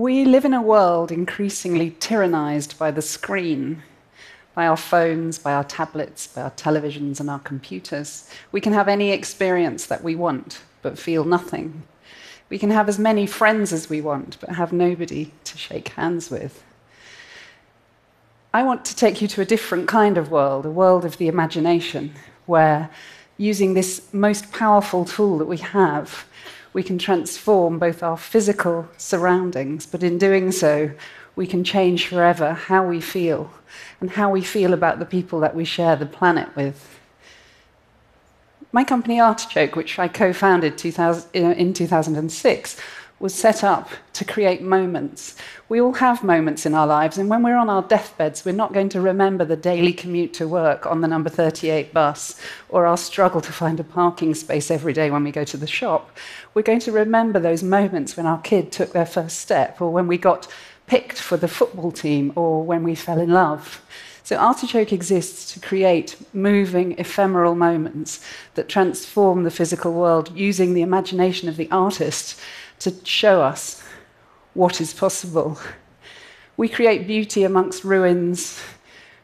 We live in a world increasingly tyrannized by the screen, by our phones, by our tablets, by our televisions, and our computers. We can have any experience that we want, but feel nothing. We can have as many friends as we want, but have nobody to shake hands with. I want to take you to a different kind of world, a world of the imagination, where using this most powerful tool that we have, we can transform both our physical surroundings, but in doing so, we can change forever how we feel and how we feel about the people that we share the planet with. My company Artichoke, which I co founded in 2006, was set up to create moments. We all have moments in our lives, and when we're on our deathbeds, we're not going to remember the daily commute to work on the number 38 bus or our struggle to find a parking space every day when we go to the shop. We're going to remember those moments when our kid took their first step, or when we got picked for the football team, or when we fell in love. So, Artichoke exists to create moving, ephemeral moments that transform the physical world using the imagination of the artist to show us what is possible. We create beauty amongst ruins.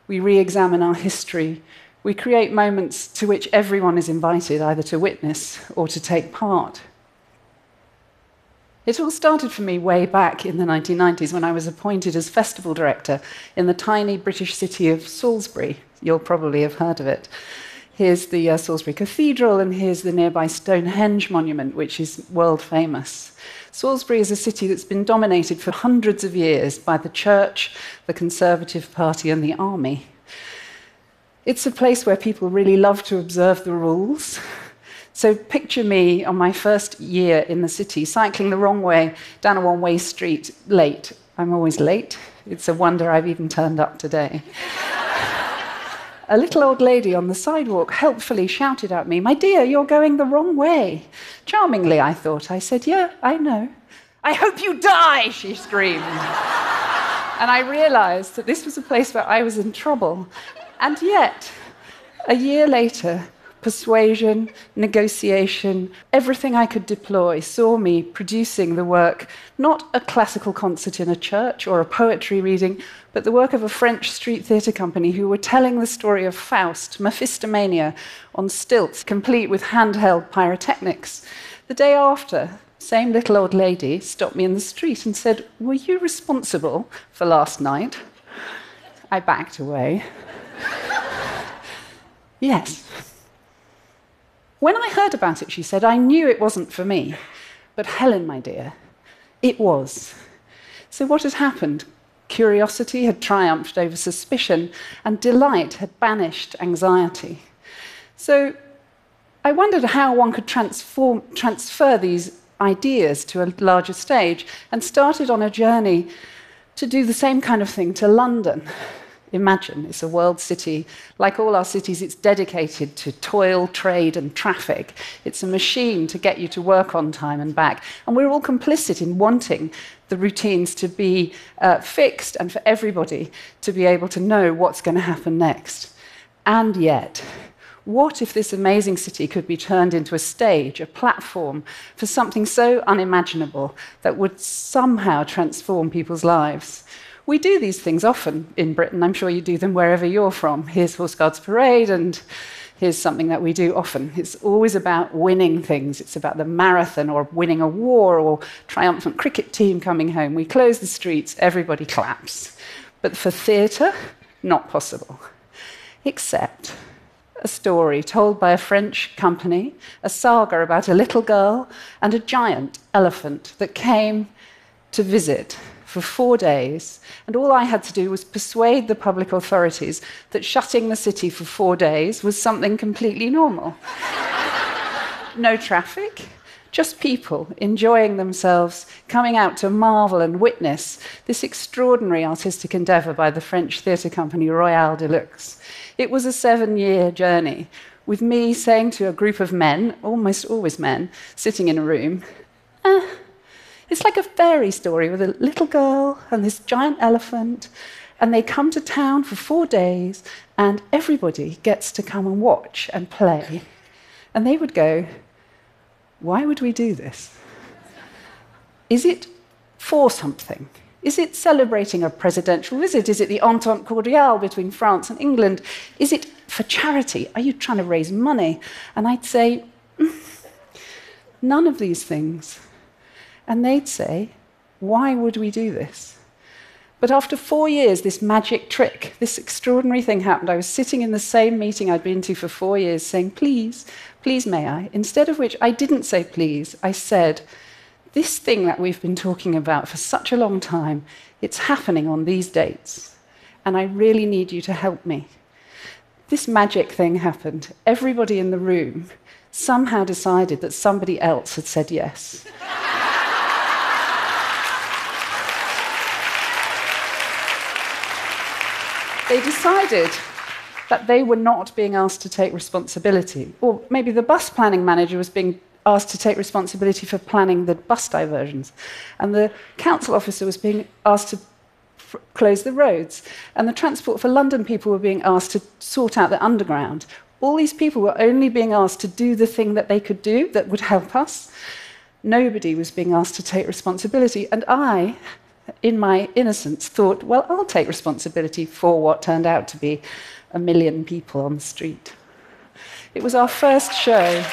We re examine our history. We create moments to which everyone is invited either to witness or to take part. It all started for me way back in the 1990s when I was appointed as festival director in the tiny British city of Salisbury. You'll probably have heard of it. Here's the uh, Salisbury Cathedral, and here's the nearby Stonehenge monument, which is world famous. Salisbury is a city that's been dominated for hundreds of years by the church, the Conservative Party, and the army. It's a place where people really love to observe the rules. So picture me on my first year in the city, cycling the wrong way down a one way street late. I'm always late. It's a wonder I've even turned up today a little old lady on the sidewalk helpfully shouted at me, My dear, you're going the wrong way. Charmingly, I thought. I said, Yeah, I know. I hope you die, she screamed. and I realized that this was a place where I was in trouble. And yet, a year later, persuasion, negotiation, everything I could deploy saw me producing the work, not a classical concert in a church or a poetry reading, but the work of a French street theatre company who were telling the story of Faust, Mephistopheles, on stilts, complete with handheld pyrotechnics. The day after, same little old lady stopped me in the street and said, Were you responsible for last night? I backed away. yes. When I heard about it, she said, I knew it wasn't for me. But Helen, my dear, it was. So what had happened? Curiosity had triumphed over suspicion, and delight had banished anxiety. So I wondered how one could transform, transfer these ideas to a larger stage and started on a journey to do the same kind of thing to London. Imagine it's a world city. Like all our cities, it's dedicated to toil, trade, and traffic. It's a machine to get you to work on time and back. And we're all complicit in wanting the routines to be uh, fixed and for everybody to be able to know what's going to happen next. And yet, what if this amazing city could be turned into a stage, a platform for something so unimaginable that would somehow transform people's lives? We do these things often in Britain. I'm sure you do them wherever you're from. Here's Horse Guards Parade, and here's something that we do often. It's always about winning things. It's about the marathon or winning a war or triumphant cricket team coming home. We close the streets, everybody claps. But for theatre, not possible. Except a story told by a French company, a saga about a little girl and a giant elephant that came to visit for four days, and all I had to do was persuade the public authorities that shutting the city for four days was something completely normal. no traffic, just people enjoying themselves, coming out to marvel and witness this extraordinary artistic endeavor by the French theatre company Royal de Luxe. It was a seven year journey, with me saying to a group of men, almost always men, sitting in a room, eh, it's like a fairy story with a little girl and this giant elephant, and they come to town for four days, and everybody gets to come and watch and play. And they would go, Why would we do this? Is it for something? Is it celebrating a presidential visit? Is it the Entente Cordiale between France and England? Is it for charity? Are you trying to raise money? And I'd say, mm, none of these things. And they'd say, why would we do this? But after four years, this magic trick, this extraordinary thing happened. I was sitting in the same meeting I'd been to for four years saying, Please, please, may I? Instead of which I didn't say please, I said, This thing that we've been talking about for such a long time, it's happening on these dates. And I really need you to help me. This magic thing happened. Everybody in the room somehow decided that somebody else had said yes. they decided that they were not being asked to take responsibility. Or maybe the bus planning manager was being asked to take responsibility for planning the bus diversions. And the council officer was being asked to close the roads. And the Transport for London people were being asked to sort out the underground. All these people were only being asked to do the thing that they could do that would help us. Nobody was being asked to take responsibility. And I in my innocence, thought, well, I'll take responsibility for what turned out to be a million people on the street. It was our first show.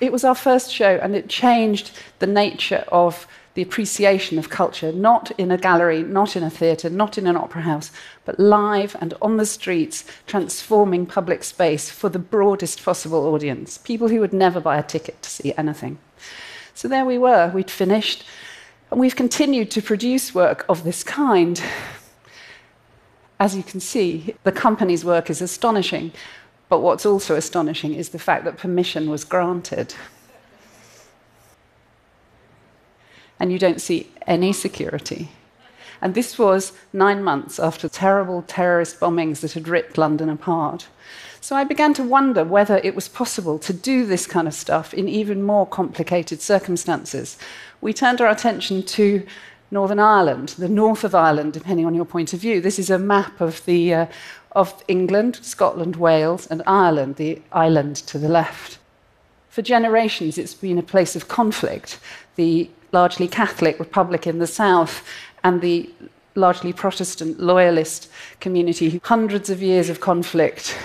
It was our first show, and it changed the nature of the appreciation of culture, not in a gallery, not in a theatre, not in an opera house, but live and on the streets, transforming public space for the broadest possible audience, people who would never buy a ticket to see anything. So there we were, we'd finished, and we've continued to produce work of this kind. As you can see, the company's work is astonishing, but what's also astonishing is the fact that permission was granted. And you don't see any security. And this was nine months after terrible terrorist bombings that had ripped London apart. So I began to wonder whether it was possible to do this kind of stuff in even more complicated circumstances. We turned our attention to Northern Ireland, the north of Ireland, depending on your point of view. This is a map of, the, uh, of England, Scotland, Wales, and Ireland, the island to the left. For generations, it's been a place of conflict. The largely Catholic republic in the south and the largely Protestant loyalist community, hundreds of years of conflict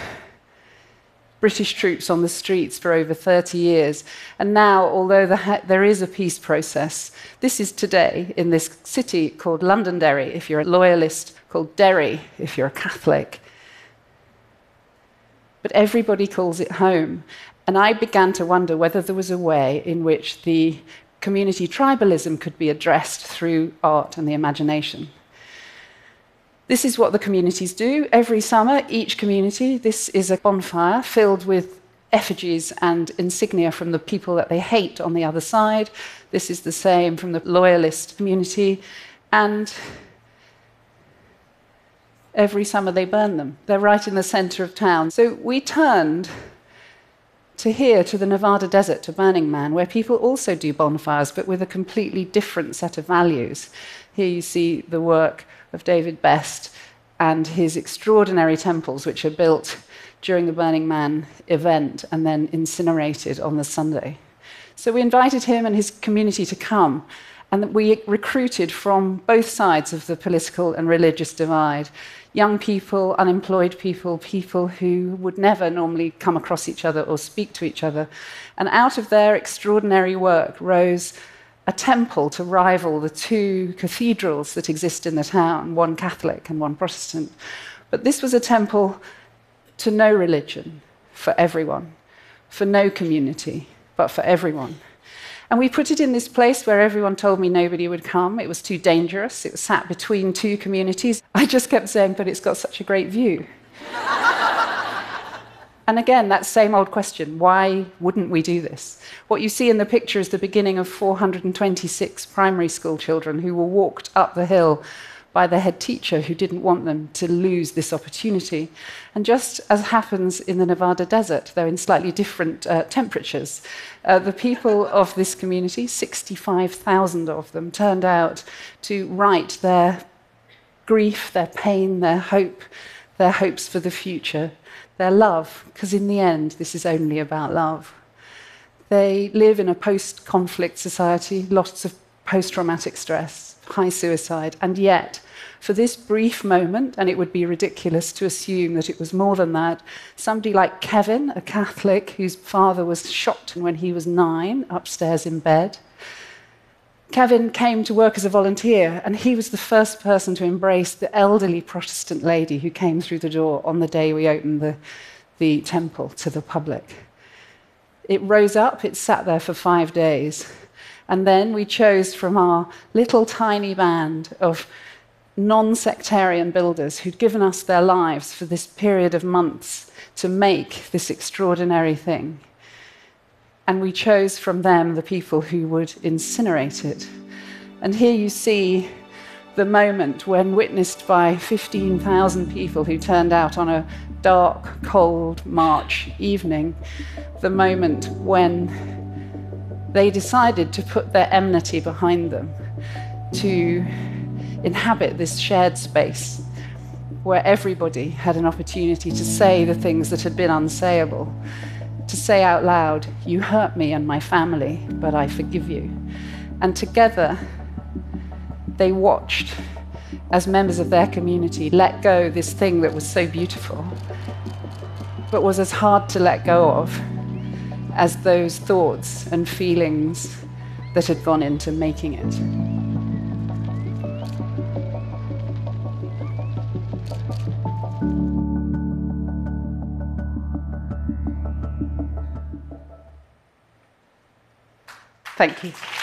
British troops on the streets for over 30 years. And now, although the there is a peace process, this is today in this city called Londonderry, if you're a loyalist, called Derry, if you're a Catholic. But everybody calls it home. And I began to wonder whether there was a way in which the community tribalism could be addressed through art and the imagination. This is what the communities do every summer. Each community, this is a bonfire filled with effigies and insignia from the people that they hate on the other side. This is the same from the loyalist community. And every summer they burn them. They're right in the center of town. So we turned to here, to the Nevada desert, to Burning Man, where people also do bonfires, but with a completely different set of values. Here you see the work of David Best and his extraordinary temples, which are built during the Burning Man event and then incinerated on the Sunday. So we invited him and his community to come, and we recruited from both sides of the political and religious divide young people, unemployed people, people who would never normally come across each other or speak to each other. And out of their extraordinary work rose a temple to rival the two cathedrals that exist in the town, one Catholic and one Protestant. But this was a temple to no religion, for everyone, for no community, but for everyone. And we put it in this place where everyone told me nobody would come. It was too dangerous. It was sat between two communities. I just kept saying, but it's got such a great view. And again, that same old question why wouldn't we do this? What you see in the picture is the beginning of 426 primary school children who were walked up the hill by the head teacher who didn't want them to lose this opportunity. And just as happens in the Nevada desert, though in slightly different uh, temperatures, uh, the people of this community, 65,000 of them, turned out to write their grief, their pain, their hope, their hopes for the future their love, because in the end, this is only about love. They live in a post conflict society, lots of post traumatic stress, high suicide, and yet, for this brief moment, and it would be ridiculous to assume that it was more than that, somebody like Kevin, a Catholic whose father was shot when he was nine, upstairs in bed, Kevin came to work as a volunteer, and he was the first person to embrace the elderly Protestant lady who came through the door on the day we opened the, the temple to the public. It rose up, it sat there for five days. And then we chose from our little tiny band of non sectarian builders who'd given us their lives for this period of months to make this extraordinary thing and we chose from them the people who would incinerate it. And here you see the moment when, witnessed by 15,000 people who turned out on a dark, cold March evening, the moment when they decided to put their enmity behind them, to inhabit this shared space where everybody had an opportunity to say the things that had been unsayable to say out loud, You hurt me and my family, but I forgive you. And together, they watched as members of their community let go this thing that was so beautiful, but was as hard to let go of as those thoughts and feelings that had gone into making it. Thank you.